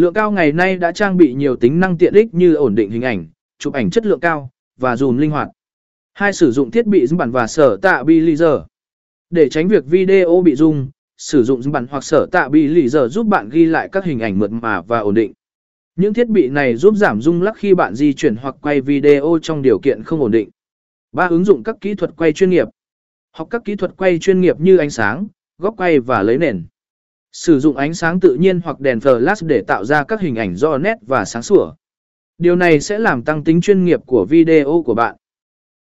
Lượng cao ngày nay đã trang bị nhiều tính năng tiện ích như ổn định hình ảnh, chụp ảnh chất lượng cao và zoom linh hoạt. Hai sử dụng thiết bị zoom bản và sở tạ bi laser. Để tránh việc video bị rung, sử dụng zoom bản hoặc sở tạ bi laser giúp bạn ghi lại các hình ảnh mượt mà và ổn định. Những thiết bị này giúp giảm rung lắc khi bạn di chuyển hoặc quay video trong điều kiện không ổn định. Ba ứng dụng các kỹ thuật quay chuyên nghiệp. Học các kỹ thuật quay chuyên nghiệp như ánh sáng, góc quay và lấy nền. Sử dụng ánh sáng tự nhiên hoặc đèn flash để tạo ra các hình ảnh rõ nét và sáng sủa. Điều này sẽ làm tăng tính chuyên nghiệp của video của bạn.